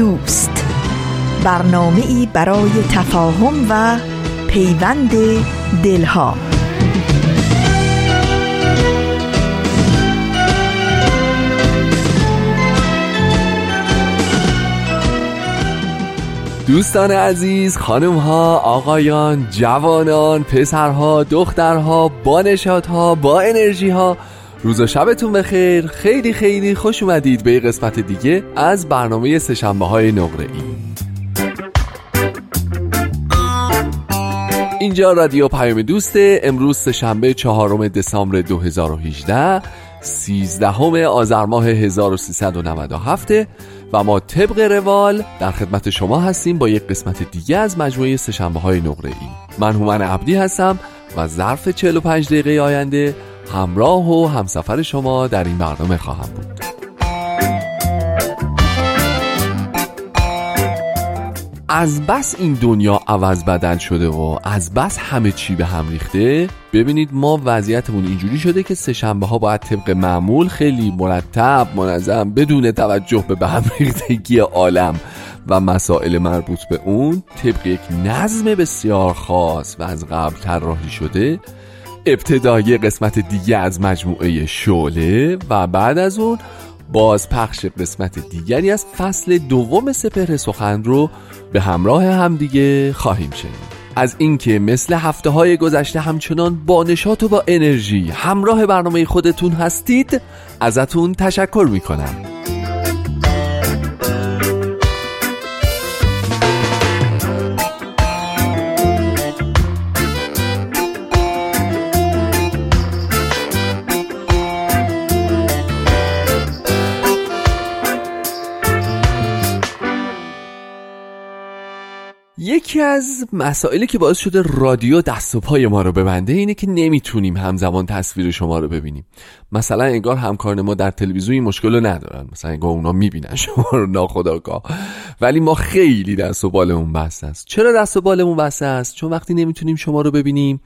دوست. برنامه ای برای تفاهم و پیوند دلها. دوستان عزیز خانم ها آقایان جوانان پسرها دخترها با ها با انرژی ها روز و شبتون بخیر. خیلی خیلی خوش اومدید به قسمت دیگه از برنامه سشنبه های نقره ای. اینجا رادیو پیام دوسته امروز سهشنبه چهارم دسامبر 2018 سیزدهم آذر ماه 1397 و ما طبق روال در خدمت شما هستیم با یک قسمت دیگه از مجموعه سشنبه های نقره ای. من هومن عبدی هستم و ظرف 45 دقیقه آینده همراه و همسفر شما در این برنامه خواهم بود. از بس این دنیا عوض بدل شده و از بس همه چی به هم ریخته ببینید ما وضعیتمون اینجوری شده که سهشنبه ها باید طبق معمول خیلی مرتب منظم بدون توجه به به هم ریختگی عالم و مسائل مربوط به اون طبق یک نظم بسیار خاص و از قبل طراحی شده ابتدای قسمت دیگه از مجموعه شعله و بعد از اون باز پخش قسمت دیگری از فصل دوم سپهر سخن رو به همراه همدیگه خواهیم شنید. از اینکه مثل هفته های گذشته همچنان با نشاط و با انرژی همراه برنامه خودتون هستید ازتون تشکر می‌کنم. یکی از مسائلی که باعث شده رادیو دست و پای ما رو ببنده اینه که نمی‌تونیم همزمان تصویر شما رو ببینیم. مثلا انگار همکاران ما در تلویزیون این مشکل رو ندارن. مثلا انگار اونا می‌بینن شما رو ناخداگاه ولی ما خیلی دست و بالمون بسته است. چرا دست و بالمون بسته است؟ چون وقتی نمی‌تونیم شما رو ببینیم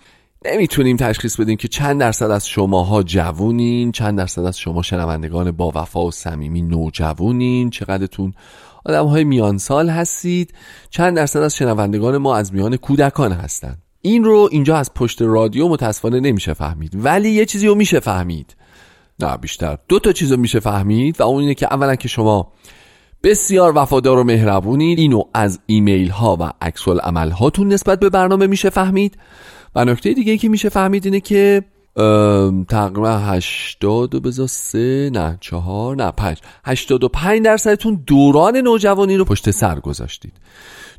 نمی‌تونیم تشخیص بدیم که چند درصد از شماها جوونین چند درصد از شما شنوندگان با وفا و صمیمی نوجوونین چقدرتون آدم های میان سال هستید. چند درصد از شنوندگان ما از میان کودکان هستند. این رو اینجا از پشت رادیو متاسفانه نمیشه فهمید. ولی یه چیزی رو میشه فهمید. نه بیشتر. دو تا چیز رو میشه فهمید و اون اینه که اولا که شما بسیار وفادار و مهربونید. اینو از ایمیل ها و عکس هاتون نسبت به برنامه میشه فهمید. و نکته دیگه که میشه فهمید اینه که تقریبا 80 و بذار سه نه چهار نه پنج. 85 درصدتون دوران نوجوانی رو پشت سر گذاشتید.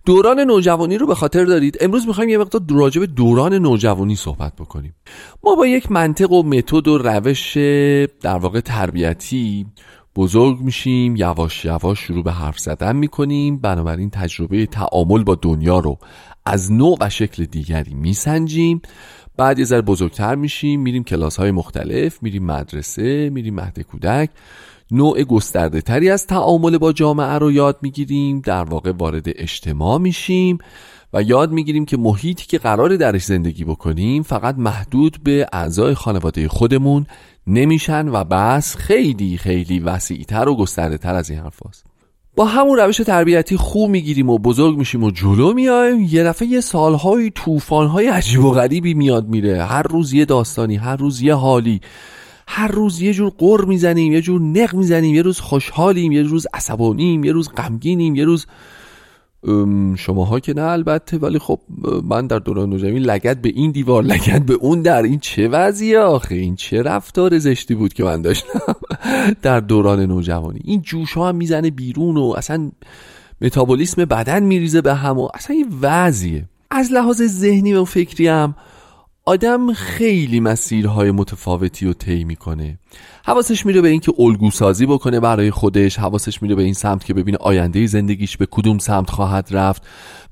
دوران نوجوانی رو به خاطر دارید. امروز می‌خوایم یه مقدار راجع به دوران نوجوانی صحبت بکنیم. ما با یک منطق و متد و روش در واقع تربیتی بزرگ میشیم یواش یواش شروع به حرف زدن می‌کنیم. بنابراین تجربه تعامل با دنیا رو از نوع و شکل دیگری میسنجیم. بعد یه ذره بزرگتر میشیم میریم کلاس های مختلف میریم مدرسه میریم مهد کودک. نوع گسترده تری از تعامل با جامعه رو یاد می‌گیریم در واقع وارد اجتماع میشیم و یاد می‌گیریم که محیطی که قرار درش زندگی بکنیم فقط محدود به اعضای خانواده خودمون نمیشن و بس خیلی خیلی وسیعتر و گسترده تر از این حرف با همون روش تربیتی خوب می‌گیریم و بزرگ میشیم و جلو میایم یه دفعه یه سالهای طوفانهای عجیب و غریبی میاد میره. هر روز یه داستانی هر روز یه حالی هر روز یه جور قر می‌زنیم یه جور نق می‌زنیم یه روز خوشحالیم یه روز عصبانیم یه روز غمگینیم یه روز شماها که نه البته ولی خب من در دوران نوجوانی لگت به این دیوار لگت به اون در. این چه وضعیه آخه؟ این چه رفتار زشتی بود که من داشتم در دوران نوجوانی. این جوش ها هم می‌زنه بیرون و اصلا متابولیسم بدن میریزه به هم و اصلا این وضعیه. از لحاظ ذهنی و فکری هم آدم خیلی مسیرهای متفاوتی رو طی می‌کنه. حواسش میره به اینکه الگو سازی بکنه برای خودش حواسش میره به این سمت که ببینه آینده زندگیش به کدوم سمت خواهد رفت.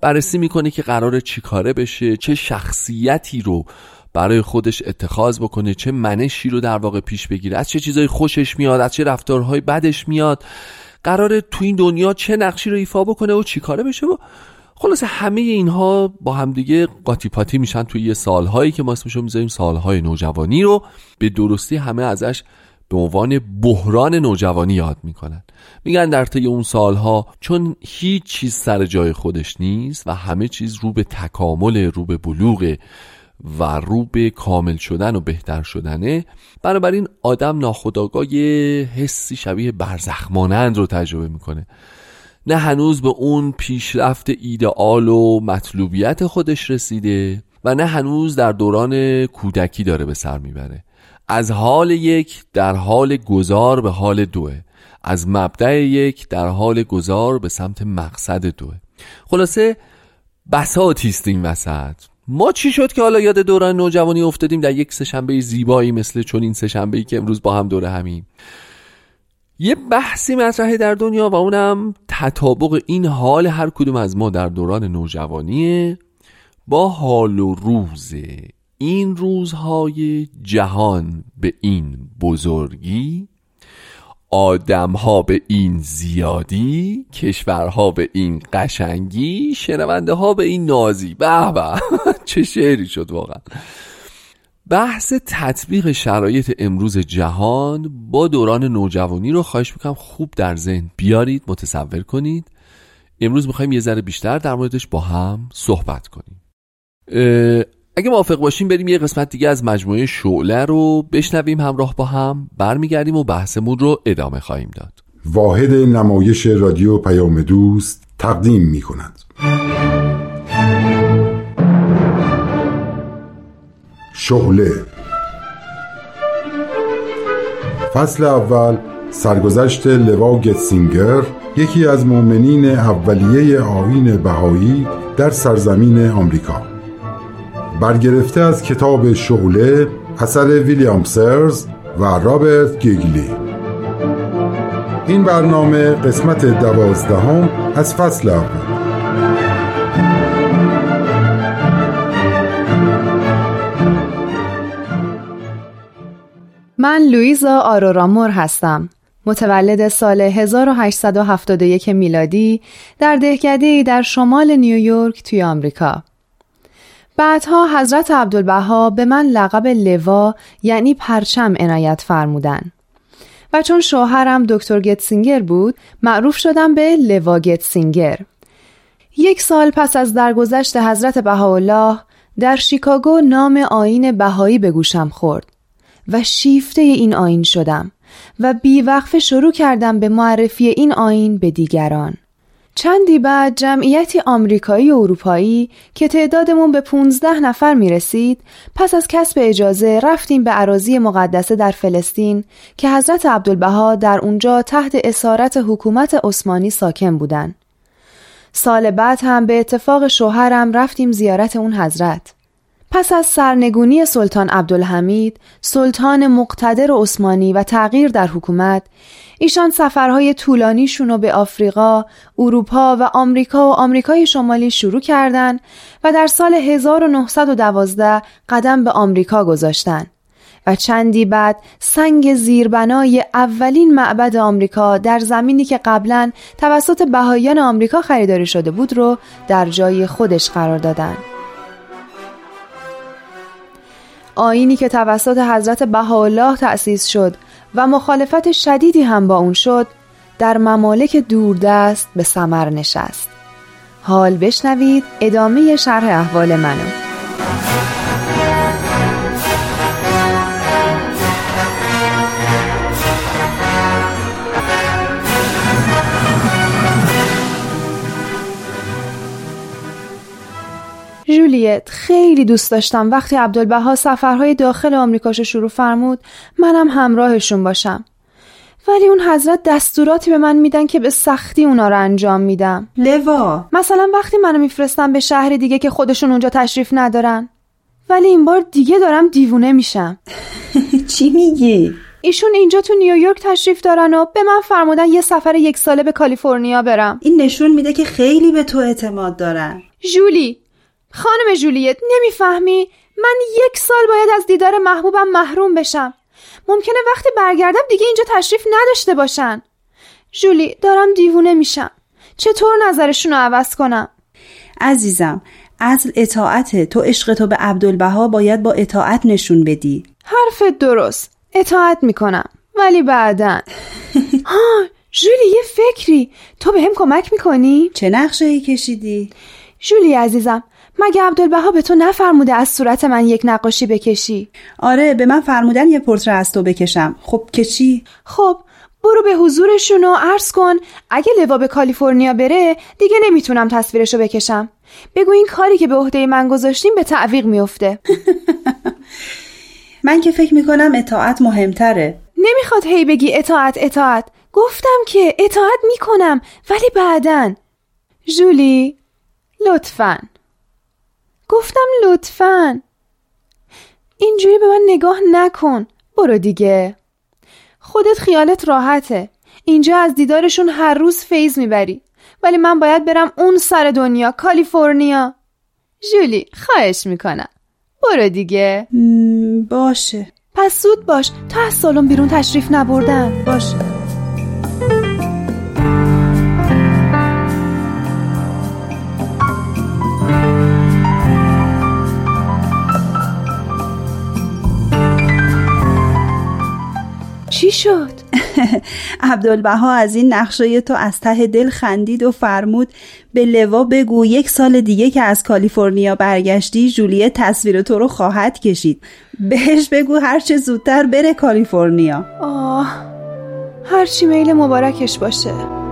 بررسی می‌کنه که قرار چیکاره بشه چه شخصیتی رو برای خودش اتخاذ بکنه چه منشی رو در واقع پیش بگیره از چه چیزای خوشش میاد از چه رفتارهای بدش میاد. قراره تو این دنیا چه نقشی رو ایفا بکنه و چیکاره بشه و خلاصه همه اینها با همدیگه قاطی پاتی میشن توی یه سالهایی که ما اسمشو می‌ذاریم سالهای نوجوانی رو. به درستی همه ازش به عنوان بحران نوجوانی یاد می‌کنن. میگن در طی اون سالها چون هیچ چیز سر جای خودش نیست و همه چیز رو به تکامل رو به بلوغ و رو به کامل شدن و بهتر شدنه. بنابراین آدم ناخداگاه حسی شبیه برزخمانند رو تجربه می‌کنه. نه هنوز به اون پیشرفت ایدئال و مطلوبیت خودش رسیده و نه هنوز در دوران کودکی داره به سر می‌بره. از حال یک در حال گذار به حال دوه. از مبدع یک در حال گذار به سمت مقصد دوه. خلاصه بساتیست این وسط. ما چی شد که حالا یاد دوران نوجوانی افتادیم؟ در یک سهشنبه زیبایی مثل چون این سهشنبه که امروز با هم دوره همین. یه بحثی مطرحه در دنیا و اونم تطابق این حال هر کدوم از ما در دوران نوجوانیه با حال و روز. این روزهای جهان به این بزرگی آدمها به این زیادی کشورها به این قشنگی شنونده ها به این نازی. به به. چه شعری شد واقعا؟ بحث تطبیق شرایط امروز جهان با دوران نوجوانی رو خواهش می‌کنم خوب در ذهن بیارید متصور کنید. امروز می‌خوایم یه ذره بیشتر در موردش با هم صحبت کنیم. اگه موافق باشیم بریم یه قسمت دیگه از مجموعه شعله رو بشنویم همراه با هم برمیگردیم و بحثمون رو ادامه خواهیم داد. واحد نمایش رادیو پیام دوست تقدیم می کند شعله. فصل اول سرگذشت لوا گتسینگر یکی از مؤمنین اولیه آین بهایی در سرزمین آمریکا. برگرفته از کتاب شعله اثر ویلیام سرز و رابرت گیگلی. این برنامه قسمت دوازدهم از فصل اول. من لویزا آرورامور هستم. متولد سال 1871 میلادی در دهکده در شمال نیویورک توی آمریکا. بعدها حضرت عبدالبها به من لقب لوا یعنی پرچم عنایت فرمودن. و چون شوهرم دکتر گتسینگر بود معروف شدم به لوا گتسینگر. یک سال پس از درگذشت حضرت بهاءالله در شیکاگو نام آین بهایی به گوشم خورد. و شیفته این آین شدم و بیوقف شروع کردم به معرفی این آین به دیگران. چندی بعد جمعیتی آمریکایی و اروپایی که تعدادمون به 15 نفر می رسید پس از کسب اجازه رفتیم به عراضی مقدسه در فلسطین که حضرت عبدالبها در اونجا تحت اسارت حکومت عثمانی ساکن بودن. سال بعد هم به اتفاق شوهرم رفتیم زیارت اون حضرت. پس از سرنگونی سلطان عبدالحمید، سلطان مقتدر عثمانی و تغییر در حکومت، ایشان سفرهای طولانیشون رو به آفریقا، اروپا و آمریکا و آمریکای شمالی شروع کردند و در سال 1912 قدم به آمریکا گذاشتند. و چندی بعد سنگ زیربنای اولین معبد آمریکا در زمینی که قبلا توسط بهاییان آمریکا خریداری شده بود رو در جای خودش قرار دادند. آینی که توسط حضرت بهاءالله تأسیس شد و مخالفت شدیدی هم با اون شد در ممالک دوردست به ثمر نشست. حال بشنوید ادامه شرح احوال منو. جولیت خیلی دوست داشتم. وقتی عبدالبها سفرهای داخل آمریکاشو شروع فرمود منم همراهشون باشم. ولی اون حضرت دستوراتی به من میدن که به سختی اونا رو انجام میدم. لوا. مثلا وقتی منو میفرستم به شهر دیگه که خودشون اونجا تشریف ندارن. ولی این بار دیگه دارم دیوونه میشم. چی میگی؟ ایشون اینجا تو نیویورک تشریف دارن و به من فرمودن یه سفر یک ساله به کالیفرنیا برم. این نشون میده که خیلی به تو اعتماد دارن. جولی خانم جولیت نمی‌فهمی؟ من یک سال باید از دیدار محبوبم محروم بشم. ممکنه وقتی برگردم دیگه اینجا تشریف نداشته باشن. جولی دارم دیوونه میشم. چطور نظرشون رو عوض کنم؟ عزیزم اصل اطاعت. تو عشق تو به عبدالبها باید با اطاعت نشون بدی. حرف درست. اطاعت می‌کنم. ولی بعدا. ها جولی یه فکری. تو به هم کمک می‌کنی؟ چه نقشه ای کشیدی؟ جولی عزیزم مگه عبدالبها به تو نفرموده از صورت من یک نقاشی بکشی؟ آره به من فرمودن یه پورتره از تو بکشم. خب که چی؟ خب برو به حضورشون و عرض کن اگه لوا به کالیفرنیا بره دیگه نمی‌تونم تصویرشو بکشم. بگو این کاری که به عهده من گذاشتیم به تعویق میفته من که فکر می‌کنم اطاعت مهمتره. نمی‌خواد هی بگی اطاعت اطاعت. گفتم که اطاعت می‌کنم ولی بعدن جولی لطفا. گفتم لطفا. اینجوری به من نگاه نکن. برو دیگه. خودت خیالت راحته. اینجا از دیدارشون هر روز فیض می‌بری. ولی من باید برم اون سر دنیا کالیفرنیا. جولی خواهش می‌کنم. برو دیگه. باشه. پس زود باش. تا از سالن بیرون تشریف نبردن. باشه. چی شد؟ عبدالبها از این نقشه تو از ته دل خندید و فرمود به لوا بگو یک سال دیگه که از کالیفرنیا برگشتی جولیه تصویر تو رو خواهد کشید. بهش بگو هرچه زودتر بره کالیفرنیا. آه هرچی میل مبارکش باشه.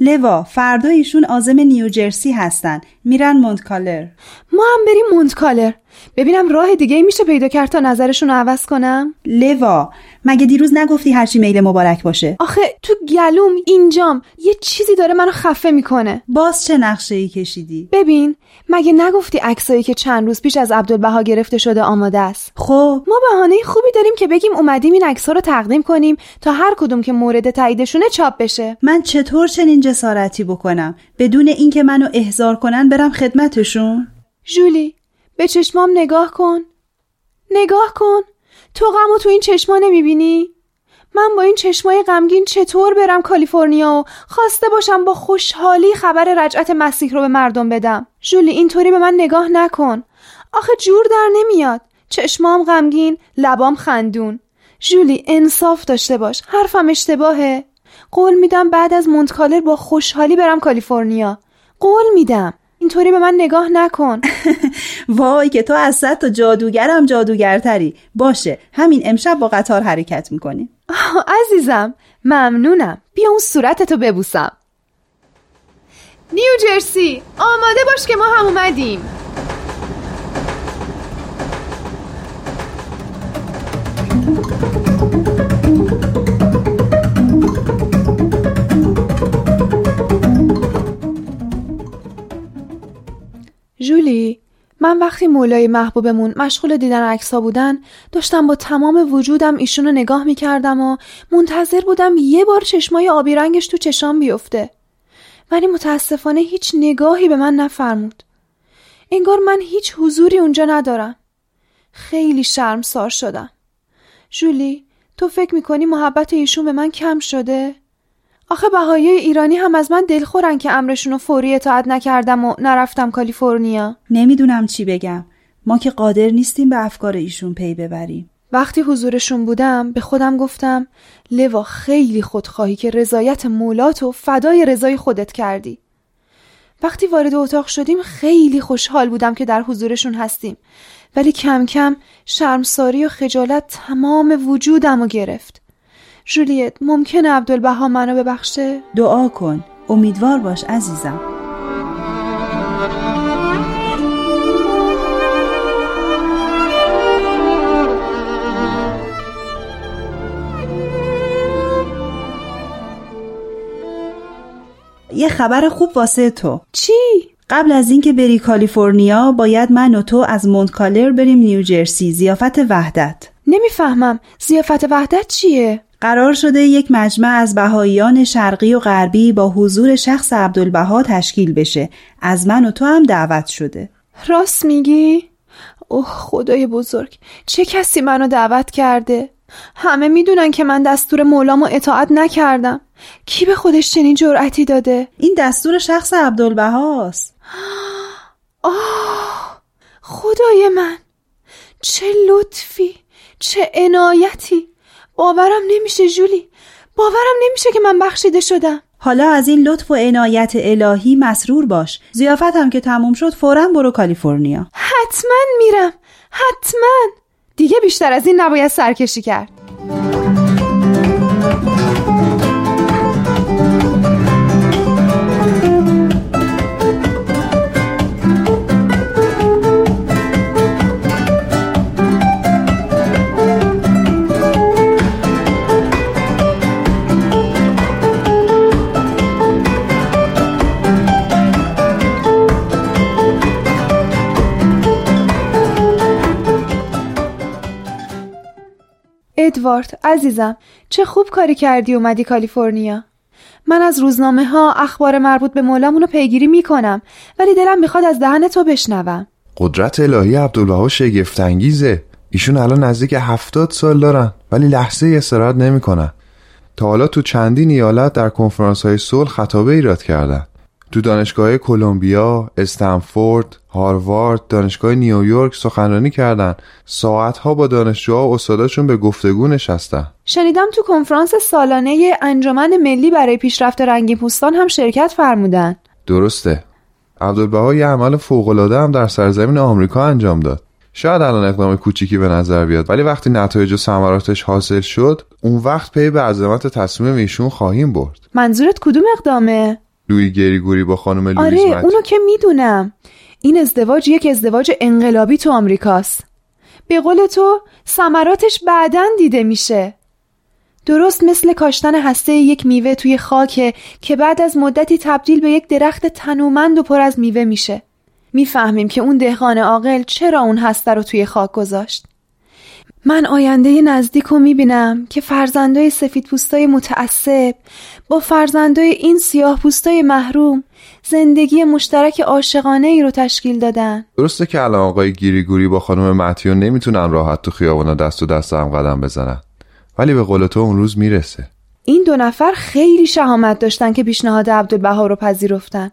لوا فردا ایشون عازم نیوجرسی هستن. میرن مونتکلر. ما هم بریم مونتکلر. ببینم راه دیگه میشه پیدا کرد تا نظرشون رو عوض کنم؟ لوا مگه دیروز نگفتی هرچی میل مبارک باشه؟ آخه تو گلوم اینجام یه چیزی داره منو خفه می‌کنه. باز چه نقشه ای کشیدی؟ ببین مگه نگفتی عکسایی که چند روز پیش از عبدالبها گرفته شده آماده است؟ خب. ما بهانه خوبی داریم که بگیم اومدیم این عکس‌ها رو تقدیم کنیم تا هر کدوم که مورد تاییدشونه چاپ بشه. من چطور چنین جسارتی بکنم؟ بدون اینکه منو احضار کنن برم خدمتشون؟ جولی به چشمام نگاه کن. نگاه کن. تو غمو تو این چشما نمی‌بینی؟ من با این چشمای غمگین چطور برم کالیفرنیا و خواسته باشم با خوشحالی خبر رجعت مسیح رو به مردم بدم؟ جولی اینطوری به من نگاه نکن. آخه جور در نمیاد. چشمام غمگین لبام خندون. جولی انصاف داشته باش. حرفم اشتباهه. قول میدم بعد از مونتکالر با خوشحالی برم کالیفرنیا. قول میدم. اینطوری به من نگاه نکن. وای که تو از صد تا جادوگرم جادوگرتری. باشه همین امشب با قطار حرکت می‌کنیم عزیزم ممنونم. بیا اون صورتتو ببوسم. نیو جرسی آماده باش که ما هم اومدیم. جولی من وقتی مولای محبوبمون مشغول دیدن عکس بودن داشتم با تمام وجودم ایشون رو نگاه می‌کردم و منتظر بودم یه بار چشمای آبی رنگش تو چشام بیفته. ولی متاسفانه هیچ نگاهی به من نفرمود. انگار من هیچ حضوری اونجا ندارم. خیلی شرمسار شدم. جولی تو فکر می‌کنی محبت ایشون به من کم شده؟ آخه بهایی ایرانی هم از من دلخورن که امرشون رو فوری اطاعت نکردم و نرفتم کالیفرنیا. نمی‌دونم چی بگم. ما که قادر نیستیم به افکار ایشون پی ببریم. وقتی حضورشون بودم به خودم گفتم لوا خیلی خودخواهی که رضایت مولات و فدای رضای خودت کردی. وقتی وارد اتاق شدیم خیلی خوشحال بودم که در حضورشون هستیم. ولی کم کم شرمساری و خجالت تمام وجودم رو گرفت. جولیت ممکنه عبدالبها منو ببخشه؟ دعا کن امیدوار باش عزیزم یه خبر خوب واسه تو چی؟ قبل از اینکه بری کالیفرنیا باید من و تو از مونتکالر بریم نیوجرسی زیافت وحدت نمی‌فهمم زیافت وحدت چیه؟ قرار شده یک مجمع از بهاییان شرقی و غربی با حضور شخص عبدالبها تشکیل بشه. از من و تو هم دعوت شده. راست میگی؟ اوه خدای بزرگ. چه کسی منو دعوت کرده؟ همه می‌دونن که من دستور مولامو اطاعت نکردم. کی به خودش چنین جرأتی داده؟ این دستور شخص عبدالبهاست. آه خدای من. چه لطفی چه عنایتی. باورم نمیشه جولی باورم نمیشه که من بخشیده شدم. حالا از این لطف و عنایت الهی مسرور باش. زیافتم که تموم شد فورا برو کالیفرنیا. حتما میرم. حتما. دیگه بیشتر از این نباید سرکشی کرد. ادوارد عزیزم چه خوب کاری کردی اومدی کالیفرنیا. من از روزنامه ها اخبار مربوط به مولامونو پیگیری می‌کنم ولی دلم می‌خواد از دهن تو بشنوم. قدرت الهی عبدالبها شگفتانگیزه. ایشون الان نزدیک هفتاد سال دارن ولی لحظه استراحت نمی‌کنن. تا حالا تو چندین ایالت در کنفرانس های صلح خطابه ایراد کردن. تو دانشگاه کلمبیا، استنفورد، هاروارد، دانشگاه نیویورک سخنرانی کردند. ساعتها با دانشجوها و استاداشون به گفتگو نشستن. شنیدم تو کنفرانس سالانه انجمن ملی برای پیشرفت رنگین پوستان هم شرکت فرمودن. درسته. عبدالبها یه عمل فوق‌العاده هم در سرزمین آمریکا انجام داد. شاید الان اقدام کوچیکی به نظر بیاد ولی وقتی نتایج و ثمراتش حاصل شد اون وقت پی به عظمت تصمیم ایشون خواهیم برد منظورت کدوم اقدامه لویی گریگوری با خانم لویز آره اونو که می‌دونم. این ازدواج یک ازدواج انقلابی تو آمریکاست. به قول تو ثمراتش بعدا دیده میشه. درست مثل کاشتن هسته یک میوه توی خاکه که بعد از مدتی تبدیل به یک درخت تنومند و پر از میوه میشه. می‌فهمیم که اون دهقان عاقل چرا اون هسته رو توی خاک گذاشت. من آینده نزدیک رو می‌بینم که فرزندای سفید پوستای متعصب با فرزندای این سیاه پوستای محروم زندگی مشترک عاشقانه ای رو تشکیل دادن. درسته که الان آقای گیریگوری با خانم متیون نمی‌تونن راحت تو خیابونا دست و دست هم قدم بزنن. ولی به قول تو اون روز می‌رسه. این دو نفر خیلی شهامت داشتن که پیشنهاد عبدالبها رو پذیرفتن.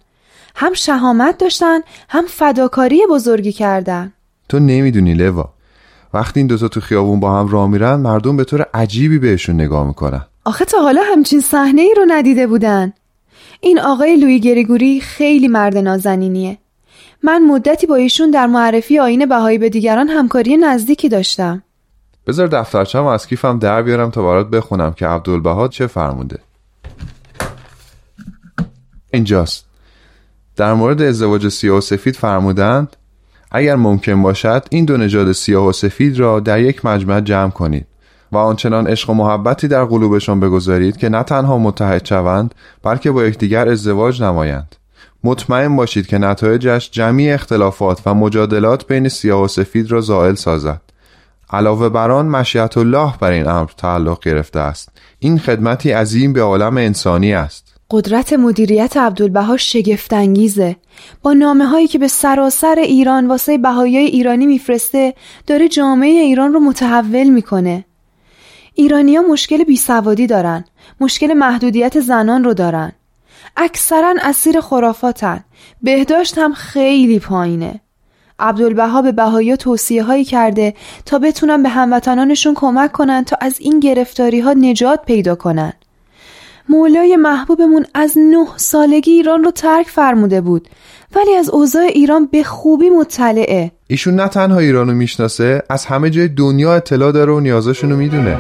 هم شهامت داشتن هم فداکاری بزرگی کردن. تو نمی‌دونی لوا. وقتی این دوتا تو خیابون با هم راه میرن مردم به طور عجیبی بهشون نگاه می‌کنن. آخه تا حالا همچین صحنه ای رو ندیده بودن. این آقای لوی گریگوری خیلی مرد نازنینیه. من مدتی با ایشون در معرفی آین بهایی به دیگران همکاری نزدیکی داشتم. بذار دفترچم از کیفم در بیارم تا برات بخونم که عبدالبها چه فرموده اینجاست. در مورد ازدواج سیاه و سفید فرمودند اگر ممکن باشد این دو نژاد سیاه و سفید را در یک مجمع جمع کنید و آنچنان عشق و محبتی در قلوبشان بگذارید که نه تنها متحد شوند بلکه با یکدیگر ازدواج نمایند. مطمئن باشید که نتایجش جمعی اختلافات و مجادلات بین سیاه و سفید را زائل سازد. علاوه بر آن مشیت الله بر این امر تعلق گرفته است. این خدمتی عظیم به عالم انسانی است. قدرت مدیریت عبدالبها شگفتانگیزه. با نامه هایی که به سراسر ایران واسه بهایی ایرانی میفرسته داره جامعه ایران رو متحول می‌کنه. ایرانیا مشکل بیسوادی دارن. مشکل محدودیت زنان رو دارن. اکثرا اسیر خرافاتن. بهداشت هم خیلی پایینه. عبدالبها به بهایی توصیه هایی کرده تا بتونن به هموطنانشون کمک کنن تا از این گرفتاری ها نجات پیدا کنن. مولای محبوبمون از نه سالگی ایران رو ترک فرموده بود. ولی از اوضاع ایران به خوبی مطلعه. ایشون نه تنها ایرانو می‌شناسه از همه جای دنیا اطلاع داره و نیازاشونو می‌دونه.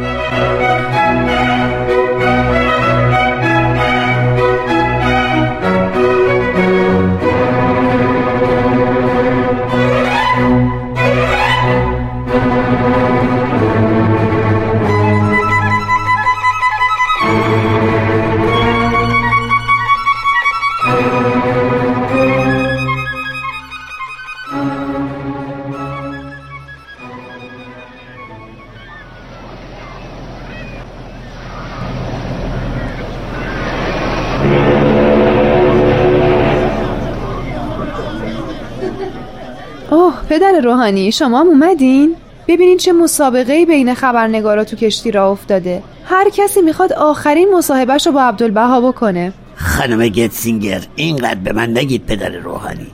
روحانی؟ شما هم اومدین؟ ببینین چه مسابقه بین خبرنگارا تو کشتی را افتاده. هر کسی می‌خواد آخرین مصاحبهش رو با عبدالبها بکنه. خانم گتسینگر اینقدر به من نگید پدر روحانی.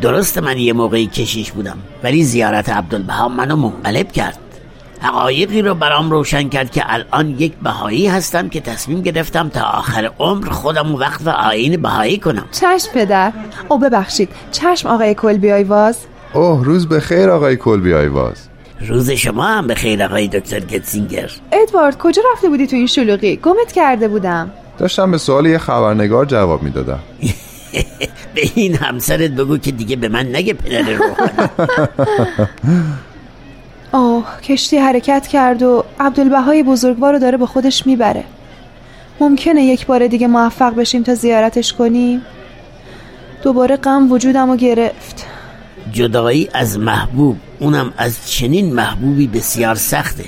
درست من یه موقعی کشیش بودم ولی زیارت عبدالبها منو منقلب کرد. حقایقی رو برام روشن کرد که الان یک بهایی هستم که تصمیم گرفتم تا آخر عمر خودم وقت و آین بهایی کنم. چشم پدر. او ببخشید. چشم آقای کلبی آیواز اوه روز به خیر آقای کلبی آیواز. روز شما هم به خیر آقای دکتر گتسینگر. ادوارد کجا رفته بودی تو این شلوغی؟ گمت کرده بودم. داشتم به سوال یه خبرنگار جواب می‌دادم. به این همسرت بگو که دیگه به من نگه پدر روحانی. آه کشتی حرکت کرد و عبدالبهای بزرگوار رو داره به خودش می‌بره. ممکنه یک بار دیگه موفق بشیم تا زیارتش کنیم؟ دوباره غم وجودم رو گرفت. جدایی از محبوب اونم از چنین محبوبی بسیار سخته.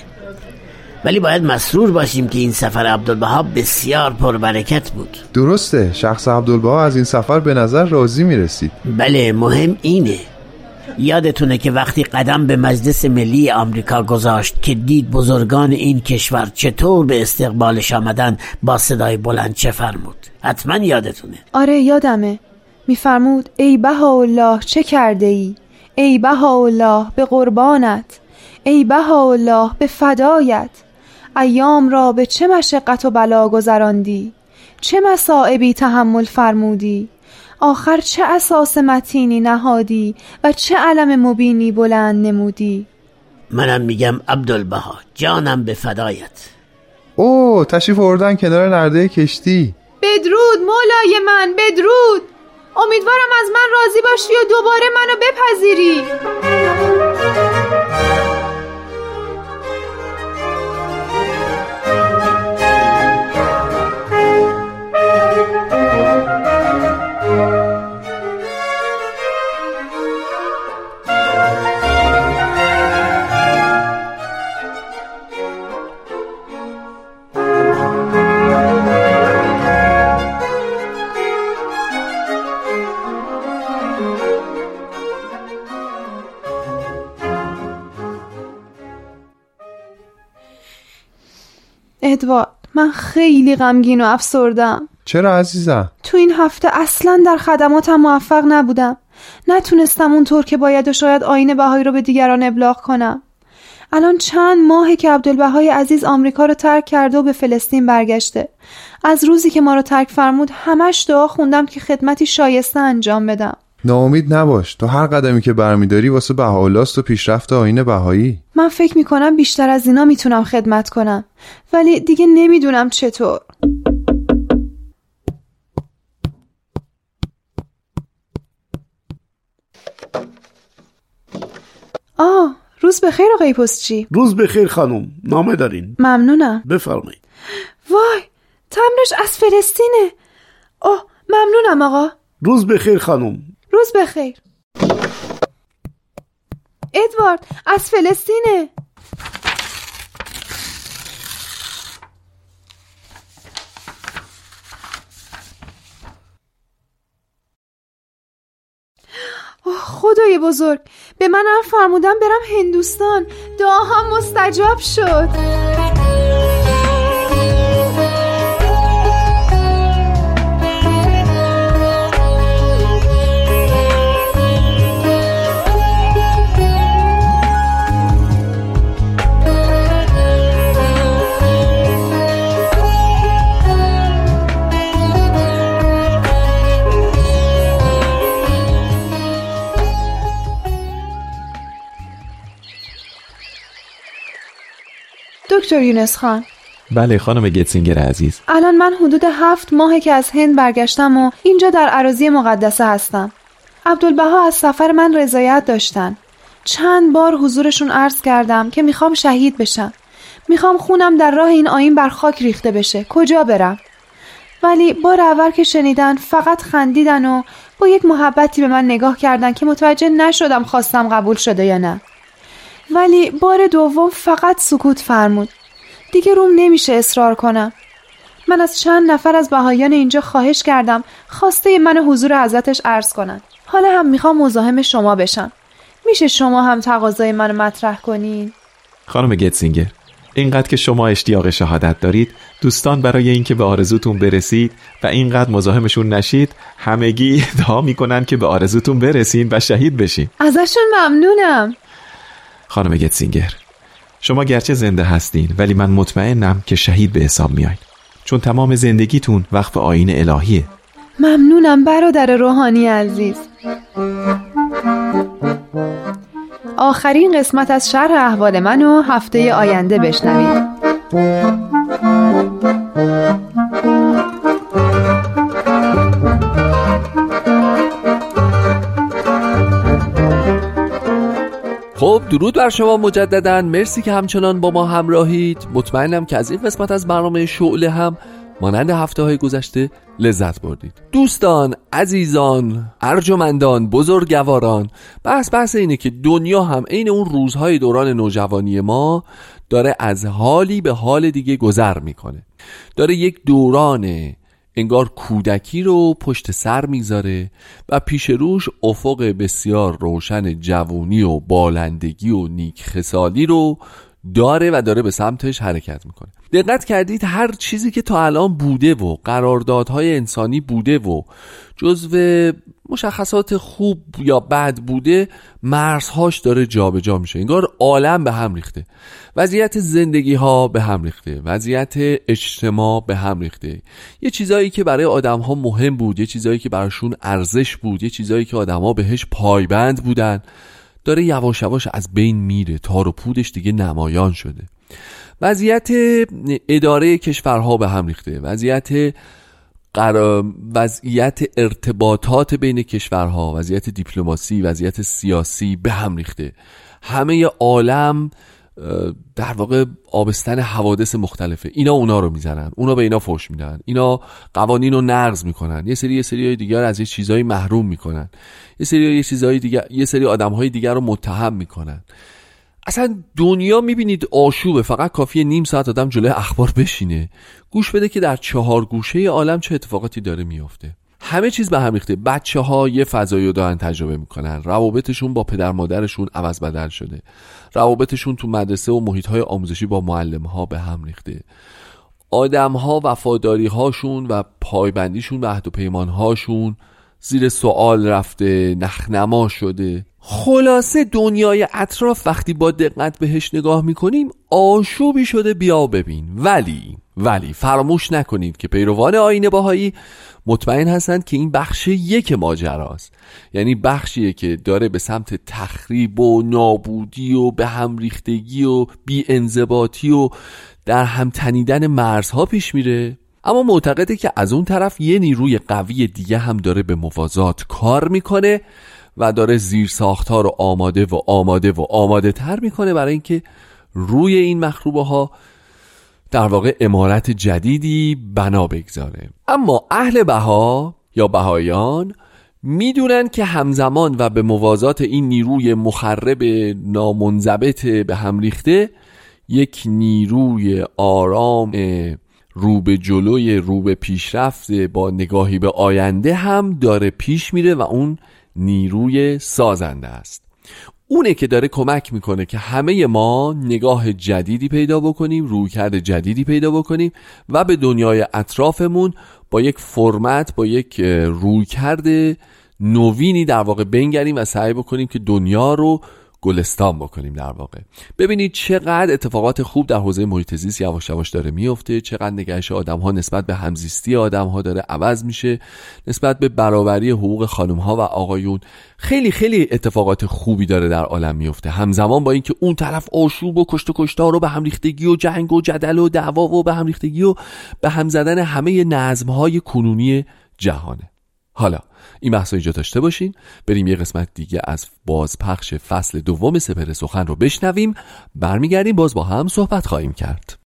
ولی باید مسرور باشیم که این سفر عبدالبها بسیار پربرکت بود. درسته شخص عبدالبها از این سفر به نظر راضی می‌رسید. بله مهم اینه. یادتونه که وقتی قدم به مجلس ملی آمریکا گذاشت که دید بزرگان این کشور چطور به استقبالش آمدن با صدای بلند چه فرمود. حتما یادتونه. آره یادمه. میفرمود ای بهاءالله چه کرده ای ای بهاءالله به قربانت. ای بهاءالله به فدایت. ایام را به چه مشقت و بلا گذراندی؟ چه مصائبی تحمل فرمودی؟ آخر چه اساس متینی نهادی و چه علم مبینی بلند نمودی؟ منم میگم عبدالبها جانم به فدایت. اوه تشریف آوردن کنار نرده کشتی. بدرود مولای من بدرود! امیدوارم از من راضی باشی و دوباره منو بپذیری. من خیلی غمگین و افسردم. چرا عزیزم؟ تو این هفته اصلا در خدماتم موفق نبودم. نتونستم اونطور که باید و شاید آین بهایی رو به دیگران ابلاغ کنم. الان چند ماهه که عبدالبهای عزیز آمریکا رو ترک کرده و به فلسطین برگشته. از روزی که ما رو ترک فرمود همش دعا خوندم که خدمتی شایسته انجام بدم. ناامید نباش. تو هر قدمی که برمیداری واسه بهاءالله و پیشرفت آین بهایی. من فکر می‌کنم بیشتر از اینا می‌تونم خدمت کنم. ولی دیگه نمی‌دونم چطور. آه روز بخیر آقای پستچی. روز بخیر خانم. نامه دارین؟ ممنونم. بفرمایید. وای تمرش از فلسطینه. اوه ممنونم آقا. روز بخیر خانم. روز بخیر. ادوارد از فلسطینه. خدای بزرگ. به من هم فرمودن برم هندوستان. دعاها مستجاب شد. دکتر یونس خان. بله خانم گتسینگر عزیز. الان من حدود هفت ماهه که از هند برگشتم و اینجا در عراضی مقدسه هستم. عبدالبها از سفر من رضایت داشتن. چند بار حضورشون عرض کردم که می‌خوام شهید بشم. می‌خوام خونم در راه این آین بر خاک ریخته بشه. کجا برم؟ ولی بار اول که شنیدن فقط خندیدن و با یک محبتی به من نگاه کردن که متوجه نشدم خواستم قبول شده یا نه. ولی بار دوم فقط سکوت فرمود. دیگه روم نمیشه اصرار کنم. من از چند نفر از بهایان اینجا خواهش کردم خواسته من حضور حضرتش عرض کنن. حالا هم می‌خوام مزاحم شما بشم. میشه شما هم تقاضای منو مطرح کنین؟ خانم گتسینگر اینقدر که شما اشتیاق شهادت دارید دوستان برای اینکه به آرزوتون برسید و اینقدر مزاحمشون نشید همگی ادعا می‌کنن که به آرزوتون برسین و شهید بشین. ازشون ممنونم. خانم گتسینگر شما گرچه زنده هستین ولی من مطمئنم که شهید به حساب میایید چون تمام زندگیتون وقف آین الهیه. ممنونم برادر روحانی عزیز. آخرین قسمت از شرح احوال منو هفته آینده بشنوید. خب درود بر شما مجددا. مرسی که همچنان با ما همراهید. مطمئنم که از این قسمت از برنامه شعله هم مانند هفته های گذشته لذت بردید. دوستان عزیزان ارجمندان بزرگواران بحث بحث اینه که دنیا هم عین اون روزهای دوران نوجوانی ما داره از حالی به حال دیگه گذر می‌کنه. داره یک دوران انگار کودکی رو پشت سر می‌ذاره و پیش روش افق بسیار روشن جوونی و بالندگی و نیک خسالی رو داره و داره به سمتش حرکت می‌کنه. دقت کردید هر چیزی که تا الان بوده و قراردادهای انسانی بوده و جزو مشخصات خوب یا بد بوده مرزهاش داره جابجا جا میشه. انگار عالم به هم ریخته. وضعیت زندگی ها به هم ریخته. وضعیت اجتماع به هم ریخته. یه چیزایی که برای آدم ها مهم بود یه چیزایی که براشون ارزش بود یه چیزایی که آدم ها بهش پایبند بودن. داره یواش یواش از بین میره. تار و پودش دیگه نمایان شده. وضعیت اداره کشورها به هم ریخته. وضعیت وضعیت ارتباطات بین کشورها وضعیت دیپلماسی وضعیت سیاسی به هم ریخته. همه عالم در واقع آبستن حوادث مختلفه. اینا اونا رو می‌زنن. اونا به اینا فوش میدن. اینا قوانین رو نقض می‌کنن. یه سری یه سری دیگر از یه چیزایی محروم می‌کنن. یه سری یه چیزایی دیگر یه سری آدمهای دیگر رو متهم می‌کنن. اصلا دنیا می‌بینید آشوبه. فقط کافیه نیم ساعت آدم جلوی اخبار بشینه. گوش بده که در چهار گوشه عالم چه اتفاقاتی داره میافته. همه چیز به هم ریخته. بچه ها یه فضایی رو دارن تجربه می‌کنن. روابطشون با پدر مادرشون عوض بدل شده. روابطشون تو مدرسه و محیط های آموزشی با معلم ها به هم ریخته. آدم ها وفاداری هاشون و پایبندیشون به عهد و پیمان هاشون زیر سوال رفته نخنما شده. خلاصه دنیای اطراف وقتی با دقت بهش نگاه می‌کنیم آشوبی شده بیا ببین. ولی ولی فراموش نکنید که پیروان آین باهایی مطمئن هستند که این بخش یک ماجراست. یعنی بخشیه که داره به سمت تخریب و نابودی و به هم ریختگی و بی انضباطی و در هم تنیدن مرزها پیش میره. اما معتقده که از اون طرف یه نیروی قوی دیگه هم داره به موازات کار می‌کنه و داره زیر ساختها رو آماده و آماده و آماده تر می‌کنه برای اینکه روی این مخروبه ها در واقع امارت جدیدی بنا بگذاره. اما اهل بها یا بهایان می‌دونن که همزمان و به موازات این نیروی مخرب نامنضبط به هم ریخته یک نیروی آرام رو به جلوی رو به پیشرفت با نگاهی به آینده هم داره پیش میره و اون نیروی سازنده است. اونه که داره کمک می‌کنه که همه ما نگاه جدیدی پیدا بکنیم رویکرد جدیدی پیدا بکنیم و به دنیای اطرافمون با یک فرمت با یک رویکرد نوینی در واقع بنگریم و سعی بکنیم که دنیا رو گلستان بکنیم در واقع. ببینید چقدر اتفاقات خوب در حوزه محیط زیست یواش یواش داره میفته چقدر نگهش آدم ها نسبت به همزیستی آدم ها داره عوض میشه نسبت به برابری حقوق خانم ها و آقایون خیلی خیلی اتفاقات خوبی داره در عالم میفته همزمان با اینکه اون طرف آشوب و کشت و کشتار و به هم ریختگی و جنگ و جدل و دعوا و به هم ریختگی و به هم زدن همه نظم های کنونی جهانه. حالا این بحث اینجا داشته باشین بریم یه قسمت دیگه از بازپخش فصل دوم سپر سخن رو بشنویم برمیگردیم باز با هم صحبت خواهیم کرد.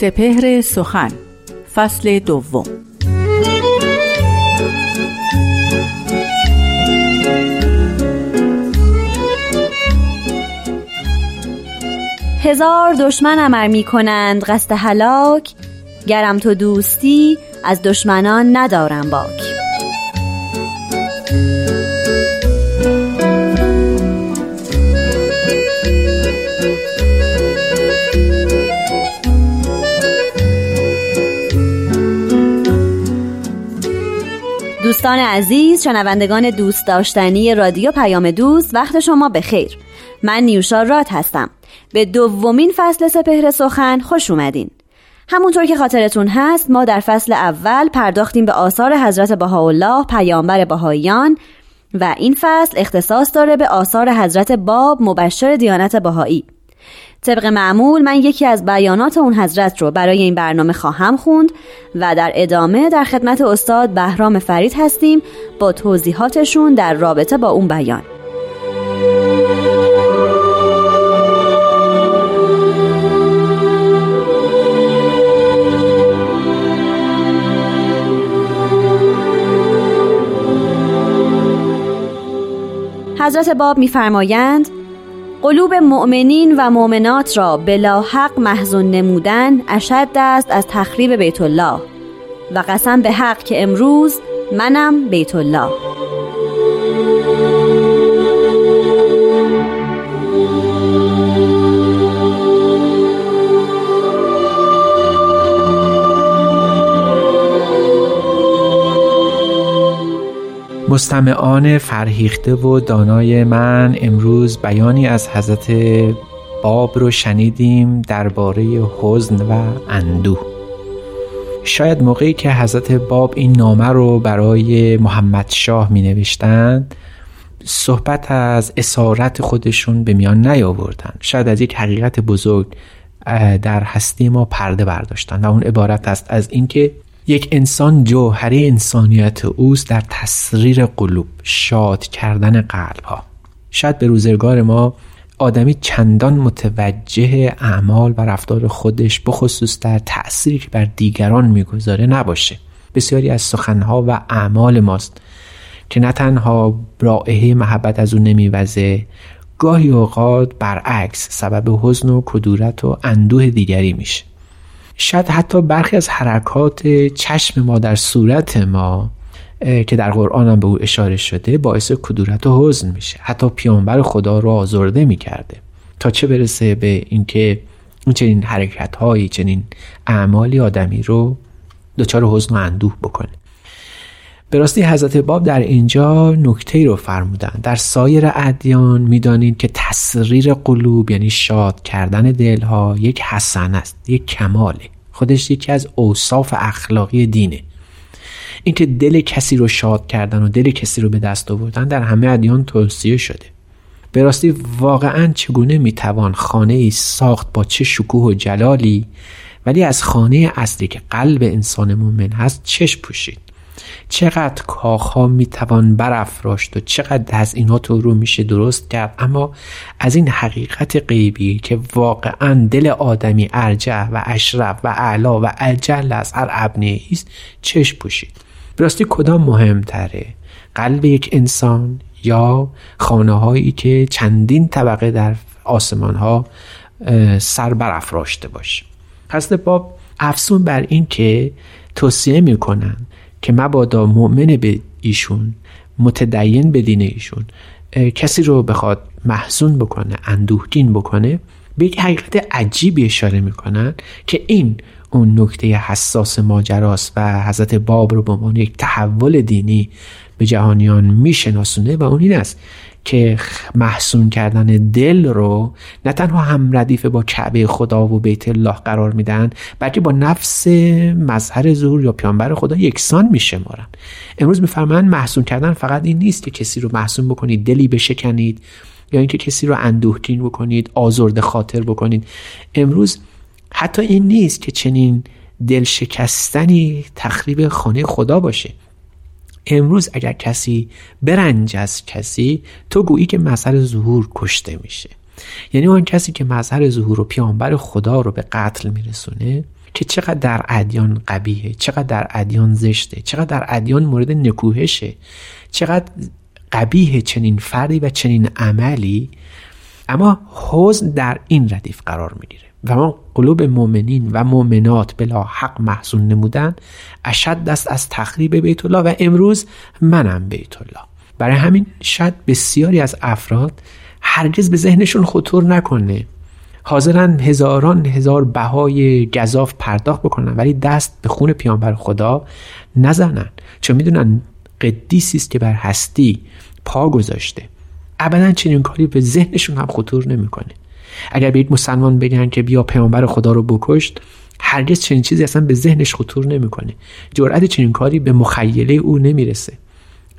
سپهر سخن فصل دوم. هزار دشمن امر می کنند قصد حلاک گرم تو دوستی از دشمنان ندارم باک. دوستان عزیز شنوندگان دوست داشتنی رادیو پیام دوست وقت شما به خیر من نیوشا رات هستم. به دومین فصل سپهر سخن خوش اومدین. همونطور که خاطرتون هست ما در فصل اول پرداختیم به آثار حضرت بهاءالله پیامبر بهاییان و این فصل اختصاص داره به آثار حضرت باب مبشر دیانت بهایی. طبق معمول من یکی از بیانات اون حضرت رو برای این برنامه خواهم خوند و در ادامه در خدمت استاد بهرام فرید هستیم با توضیحاتشون در رابطه با اون بیان. حضرت باب میفرمایند قلوب مؤمنین و مؤمنات را بلا حق محزون نمودن اشد است از تخریب بیت الله. و قسم به حق که امروز منم بیت الله. مستمعان فرهیخته و دانای من امروز بیانی از حضرت باب رو شنیدیم درباره حزن و اندوه. شاید موقعی که حضرت باب این نامه رو برای محمد شاه می نوشتند صحبت از اسارت خودشون به میان نیاوردن شاید از یک حقیقت بزرگ در هستی ما پرده برداشتن و اون عبارت است از اینکه یک انسان جوهره انسانیت اوست در تسریر قلوب شاد کردن قلب ها شاید به روزگار ما آدمی چندان متوجه اعمال و رفتار خودش بخصوص در تأثیری که بر دیگران می‌گذاره نباشه. بسیاری از سخنها و اعمال ماست که نه تنها رائحه محبت از او نمیوزه گاهی اوقات برعکس سبب حزن و کدورت و اندوه دیگری میشه. شاید حتی برخی از حرکات چشم ما در صورت ما که در قرآن هم به او اشاره شده باعث کدورت و حزن میشه. حتی پیانبر خدا رو آزرده می‌کرده. تا چه برسه به اینکه این چنین حرکت هایی چنین اعمالی آدمی رو دچار حزن و اندوه بکنه. به راستی حضرت باب در اینجا نکته رو فرمودن. در سایر ادیان می‌دانید که تسریر قلوب یعنی شاد کردن دلها یک حسن است یک کماله. خودش یکی از اوصاف اخلاقی دینه. اینکه دل کسی رو شاد کردن و دل کسی رو به دست آوردن در همه ادیان توصیه شده. به راستی واقعا چگونه می‌توان خانه ای ساخت با چه شکوه و جلالی ولی از خانه اصلی که قلب انسان مؤمن هست چش پوشید. چقدر کاخها می‌توان برافراشت و چقدر از اینا تو رو میشه درست کرد. اما از این حقیقت غیبی که واقعا دل آدمی ارجع و اشرف و اعلا و اجل از هر ابنه است چش پوشید. براستی کدام مهمتره؟ قلب یک انسان یا خانه هایی که چندین طبقه در آسمان ها سر برافراشته باشه؟ حضرت باب افسون بر این که توصیه می‌کنن که مبادا مؤمن به ایشون متدین به دین ایشون کسی رو بخواد محزون بکنه اندوهگین بکنه به یک حقیقت عجیبی اشاره می‌کنن که این اون نکته حساس ماجراست و حضرت باب رو به عنوان یک تحول دینی به جهانیان میشناسونه و اون این است که محسون کردن دل رو نه تنها هم ردیف با کعبه خدا و بیت الله قرار میدن بلکه با نفس مظهر ظهور یا پیانبر خدا یکسان میشمارن. امروز میفرمایند محسون کردن فقط این نیست که کسی رو محسون بکنید دلی بشکنید یا اینکه کسی رو اندوهگین بکنید آزرده خاطر بکنید. امروز حتی این نیست که چنین دل شکستنی تخریب خانه خدا باشه. امروز اگر کسی برنج از کسی تو گویی که مظهر ظهور کشته میشه. یعنی اون کسی که مظهر ظهور و پیانبر خدا رو به قتل میرسونه که چقدر در ادیان قبیهه چقدر در ادیان زشته چقدر در ادیان مورد نکوهشه چقدر قبیه چنین فردی و چنین عملی. اما حزن در این ردیف قرار می‌گیره. و ما قلوب مؤمنین و مؤمنات بلا حق محزون نمودن اشد دست از تخریب بیت الله و امروز منم بیت الله. برای همین شاید بسیاری از افراد هرگز به ذهنشون خطور نکنه. حاضرن هزاران هزار بهای گذاف پرداخت بکنن ولی دست به خون پیامبر خدا نزنن. چون می‌دونن قدیسی است که بر هستی پا گذاشته. ابدا چنین کاری به ذهنشون هم خطور نمی‌کنه. اگر به یک مسلمان بگن که بیا پیامبر خدا رو بکشت هرگز چنین چیزی اصلا به ذهنش خطور نمی‌کنه. جرأت چنین کاری به مخیله او نمی‌رسه.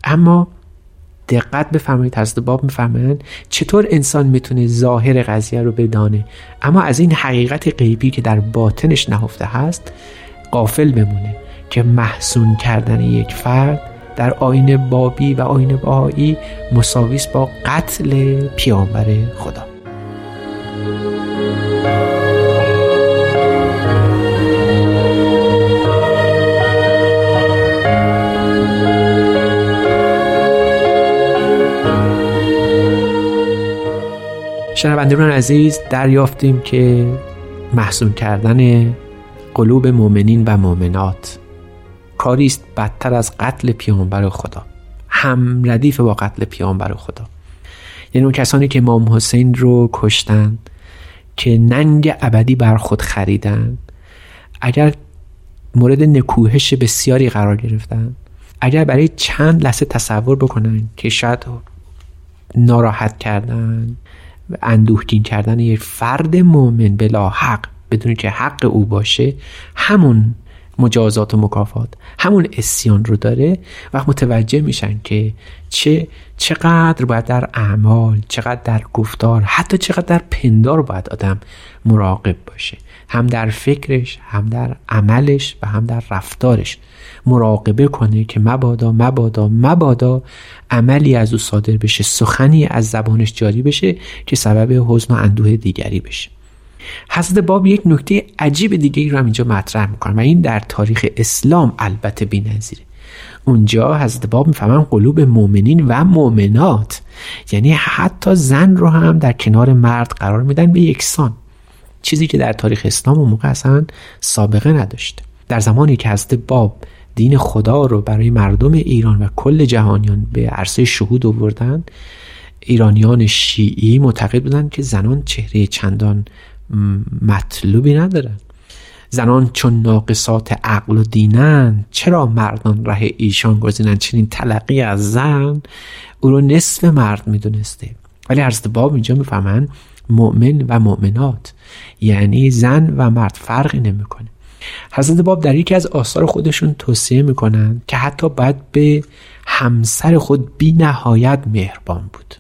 اما دقت بفرمایید حضرت باب میفرمایند چطور انسان می‌تونه ظاهر قضیه رو بدانه. اما از این حقیقت غیبی که در باطنش نهفته هست قافل بمونه که محسون کردن یک فرد در آین بابی و آین بهایی مساویس با قتل پیامبر خدا. شنوندگان عزیز دریافتیم که محسون کردن قلوب مؤمنین و مؤمنات کاری است بدتر از قتل پیامبر خدا. هم ردیف با قتل پیامبر خدا. یعنی اون کسانی که امام حسین رو کشتن که ننگ ابدی بر خود خریدن اگر مورد نکوهش بسیاری قرار گرفتن اگر برای چند لحظه تصور بکنن که شاید ناراحت کردن و اندوهگین کردن یک فرد مؤمن بلا حق بدون که حق او باشه همون مجازات و مکافات همون اسیان رو داره و متوجه میشن که چه چقدر باید در اعمال چقدر در گفتار حتی چقدر در پندار باید آدم مراقب باشه. هم در فکرش هم در عملش و هم در رفتارش مراقبه کنه که مبادا مبادا مبادا عملی از او صادر بشه سخنی از زبانش جاری بشه که سبب حزن و اندوه دیگری بشه. حضرت باب یک نکته عجیب دیگه رو هم اینجا مطرح می‌کنه و این در تاریخ اسلام البته بی‌نظیره. اونجا حضرت باب می‌فهمن قلوب مؤمنین و مؤمنات یعنی حتی زن رو هم در کنار مرد قرار میدن به یکسان. چیزی که در تاریخ اسلام اون موقع اصلا سابقه نداشته در زمانی که حضرت باب دین خدا رو برای مردم ایران و کل جهانیان به عرصه شهود آوردن ایرانیان شیعی معتقد بودند که زنان چهره چندان مطلوبی ندارن زنان چون ناقصات عقل و دینن چرا مردان ره ایشان گزینن چنین تلقی از زن او رو نصف مرد می‌دونسته. ولی حضرت باب اینجا می‌فهمن مؤمن و مؤمنات. یعنی زن و مرد فرقی نمی‌کنه. حضرت باب در یکی از آثار خودشون توصیه می‌کنن که حتی باید به همسر خود بی نهایت مهربان بود.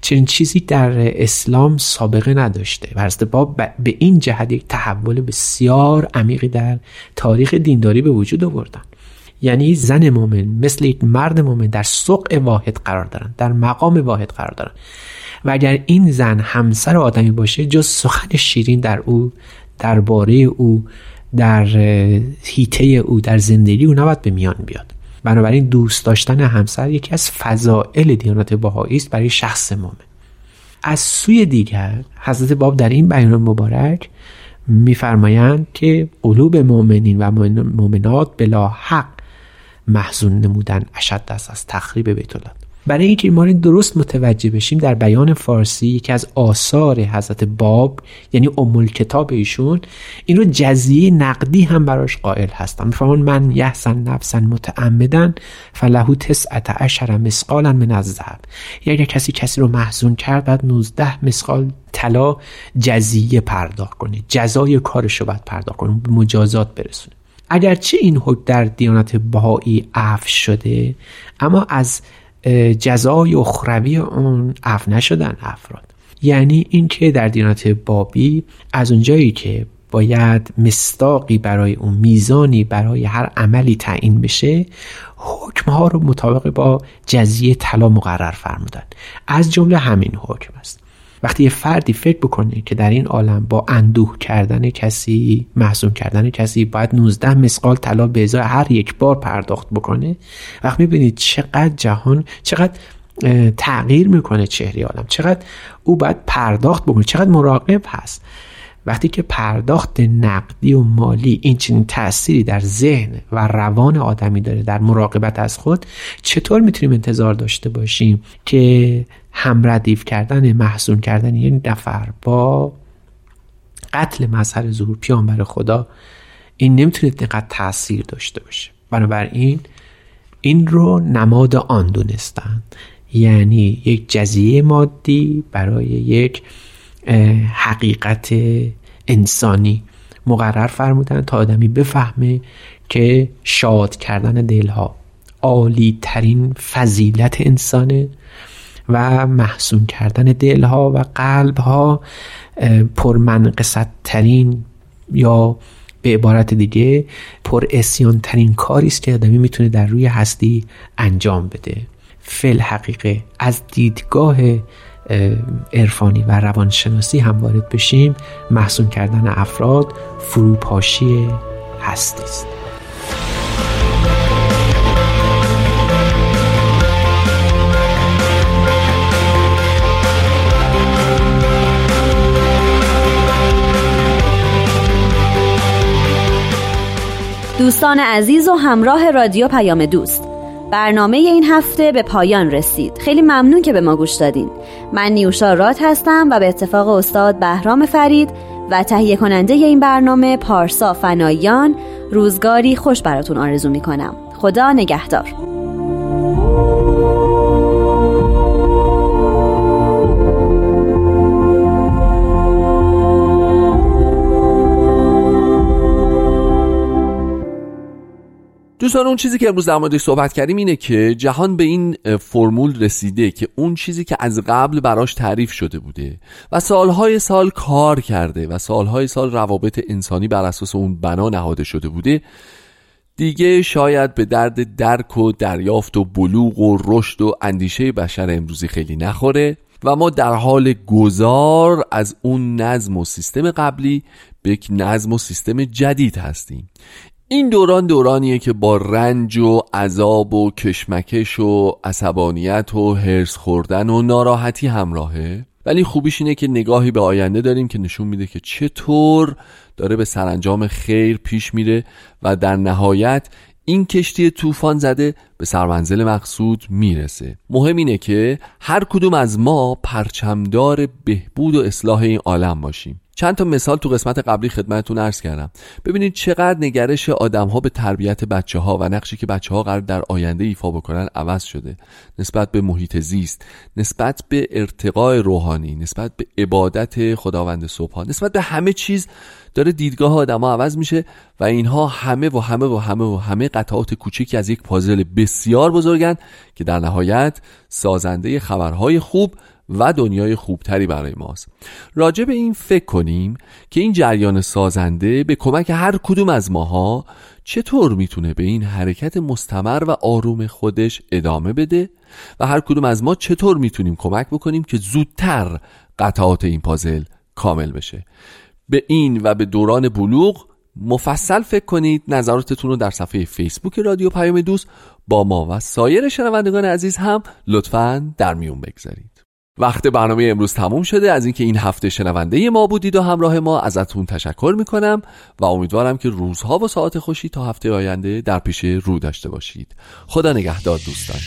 چنین چیزی در اسلام سابقه نداشته و حضرت باب به این جهت یک تحول بسیار عمیقی در تاریخ دینداری به وجود آوردن. یعنی زن مؤمن مثل یک مرد مؤمن در سوق واحد قرار دارن در مقام واحد قرار دارن. و اگر این زن همسر آدمی باشه جز سخن شیرین در او درباره او در هیته او در زندگی او نباید به میان بیاد. بنابراین دوست داشتن همسر یکی از فضائل دیانت بهایی است برای شخص مؤمن از سوی دیگر حضرت باب در این بیان مبارک میفرمایند که قلوب مؤمنین و مؤمنات بلا حق محزون نمودن اشد است از تخریب بیت الله. برای اینکه ما درست متوجه بشیم در بیان فارسی یکی از آثار حضرت باب یعنی ام کتاب ایشون این رو جزیه نقدی هم براش قائل هستم میفهمون من یحسن نفسا متعمدن فلهو تسعت عشر مسقالا من از یا اگر کسی کسی رو محزون کرد بعد 19 مسقال طلا جزیه پرداخت کنه. جزای کارش رو باید پرداخت کنه به مجازات برسونه. اگرچه این حکم در دیانت بهایی عفو شده اما از جزای اخروی اون عف نشدن افراد. یعنی اینکه در دینات بابی از اونجایی که باید مستاقی برای اون میزانی برای هر عملی تعیین بشه حکم ها رو مطابق با جزیه طلا مقرر فرمودن. از جمله همین حکم است. وقتی یه فردی فکر بکنه که در این عالم با اندوه کردن کسی محزون کردن کسی باید 19 مسقال طلا به ازای هر یک بار پرداخت بکنه وقت می‌بینید چقدر جهان چقدر تغییر می‌کنه چهره عالم چقدر او باید پرداخت بکنه چقدر مراقب هست. وقتی که پرداخت نقدی و مالی این چنین تأثیری در ذهن و روان آدمی داره در مراقبت از خود چطور می‌تونیم انتظار داشته باشیم که همردیف کردن محسون کردن یک نفر با قتل مظهر ظهور پیامبر خدا این نمی‌تونه دقت تاثیر داشته باشه. بنابراین این رو نماد آن دونستن. یعنی یک جزیه مادی برای یک حقیقت انسانی مقرر فرمودن تا آدمی بفهمه که شاد کردن دلها عالی ترین فضیلت انسانه و محسون کردن دلها و قلبها پرمنقصت ترین یا به عبارت دیگه پر اسیان ترین کاری است که آدمی می‌تونه در روی هستی انجام بده. فل حقیقه از دیدگاه عرفانی و روانشناسی هم وارد بشیم. محسون کردن افراد فروپاشی هستی است دوستان عزیز و همراه رادیو پیام دوست. برنامه این هفته به پایان رسید. خیلی ممنون که به ما گوش دادین. من نیوشا رات هستم و به اتفاق استاد بهرام فرید و تهیه کننده این برنامه پارسا فنایان روزگاری خوش براتون آرزو می‌کنم. خدا نگهدار. دوستان اون چیزی که امروز در موردش صحبت کردیم اینه که جهان به این فرمول رسیده که اون چیزی که از قبل براش تعریف شده بوده و سالهای سال کار کرده و سالهای سال روابط انسانی بر اساس اون بنا نهاده شده بوده دیگه شاید به درد درک و دریافت و بلوغ و رشد و اندیشه بشر امروزی خیلی نخوره و ما در حال گذار از اون نظم و سیستم قبلی به یک نظم و سیستم جدید هستیم. این دوران دورانیه که با رنج و عذاب و کشمکش و عصبانیت و هرس خوردن و ناراحتی همراهه. ولی خوبیش اینه که نگاهی به آینده داریم که نشون میده که چطور داره به سرانجام خیر پیش میره و در نهایت این کشتی طوفان زده به سرمنزل مقصود می‌رسه. مهم اینه که هر کدوم از ما پرچمدار بهبود و اصلاح این عالم باشیم. چند تا مثال تو قسمت قبلی خدمتتون عرض کردم. ببینید چقدر نگرش آدم ها به تربیت بچه ها و نقشی که بچه ها قرار در آینده ایفا بکنن عوض شده. نسبت به محیط زیست نسبت به ارتقاء روحانی نسبت به عبادت خداوند صبح نسبت به همه چیز داره دیدگاه ها عوض میشه و اینها همه و همه و همه و همه قطعات کوچیکی از یک پازل بسیار بزرگن که در نهایت سازنده خبرهای خوب و دنیای خوبتری برای ماست. راجع به این فکر کنیم که این جریان سازنده به کمک هر کدوم از ماها چطور می‌تونه به این حرکت مستمر و آروم خودش ادامه بده و هر کدوم از ما چطور می‌تونیم کمک بکنیم که زودتر قطعات این پازل کامل بشه. به این و به دوران بلوغ مفصل فکر کنید. نظراتتون رو در صفحه فیسبوک رادیو پیام دوست با ما و سایر شنوندگان عزیز هم لطفا در میون بگذارید. وقت برنامه امروز تموم شده. از اینکه این هفته شنونده ما بودید و همراه ما ازتون تشکر می‌کنم و امیدوارم که روزها و ساعت خوشی تا هفته آینده در پیش رو داشته باشید. خدا نگهدار دوستان.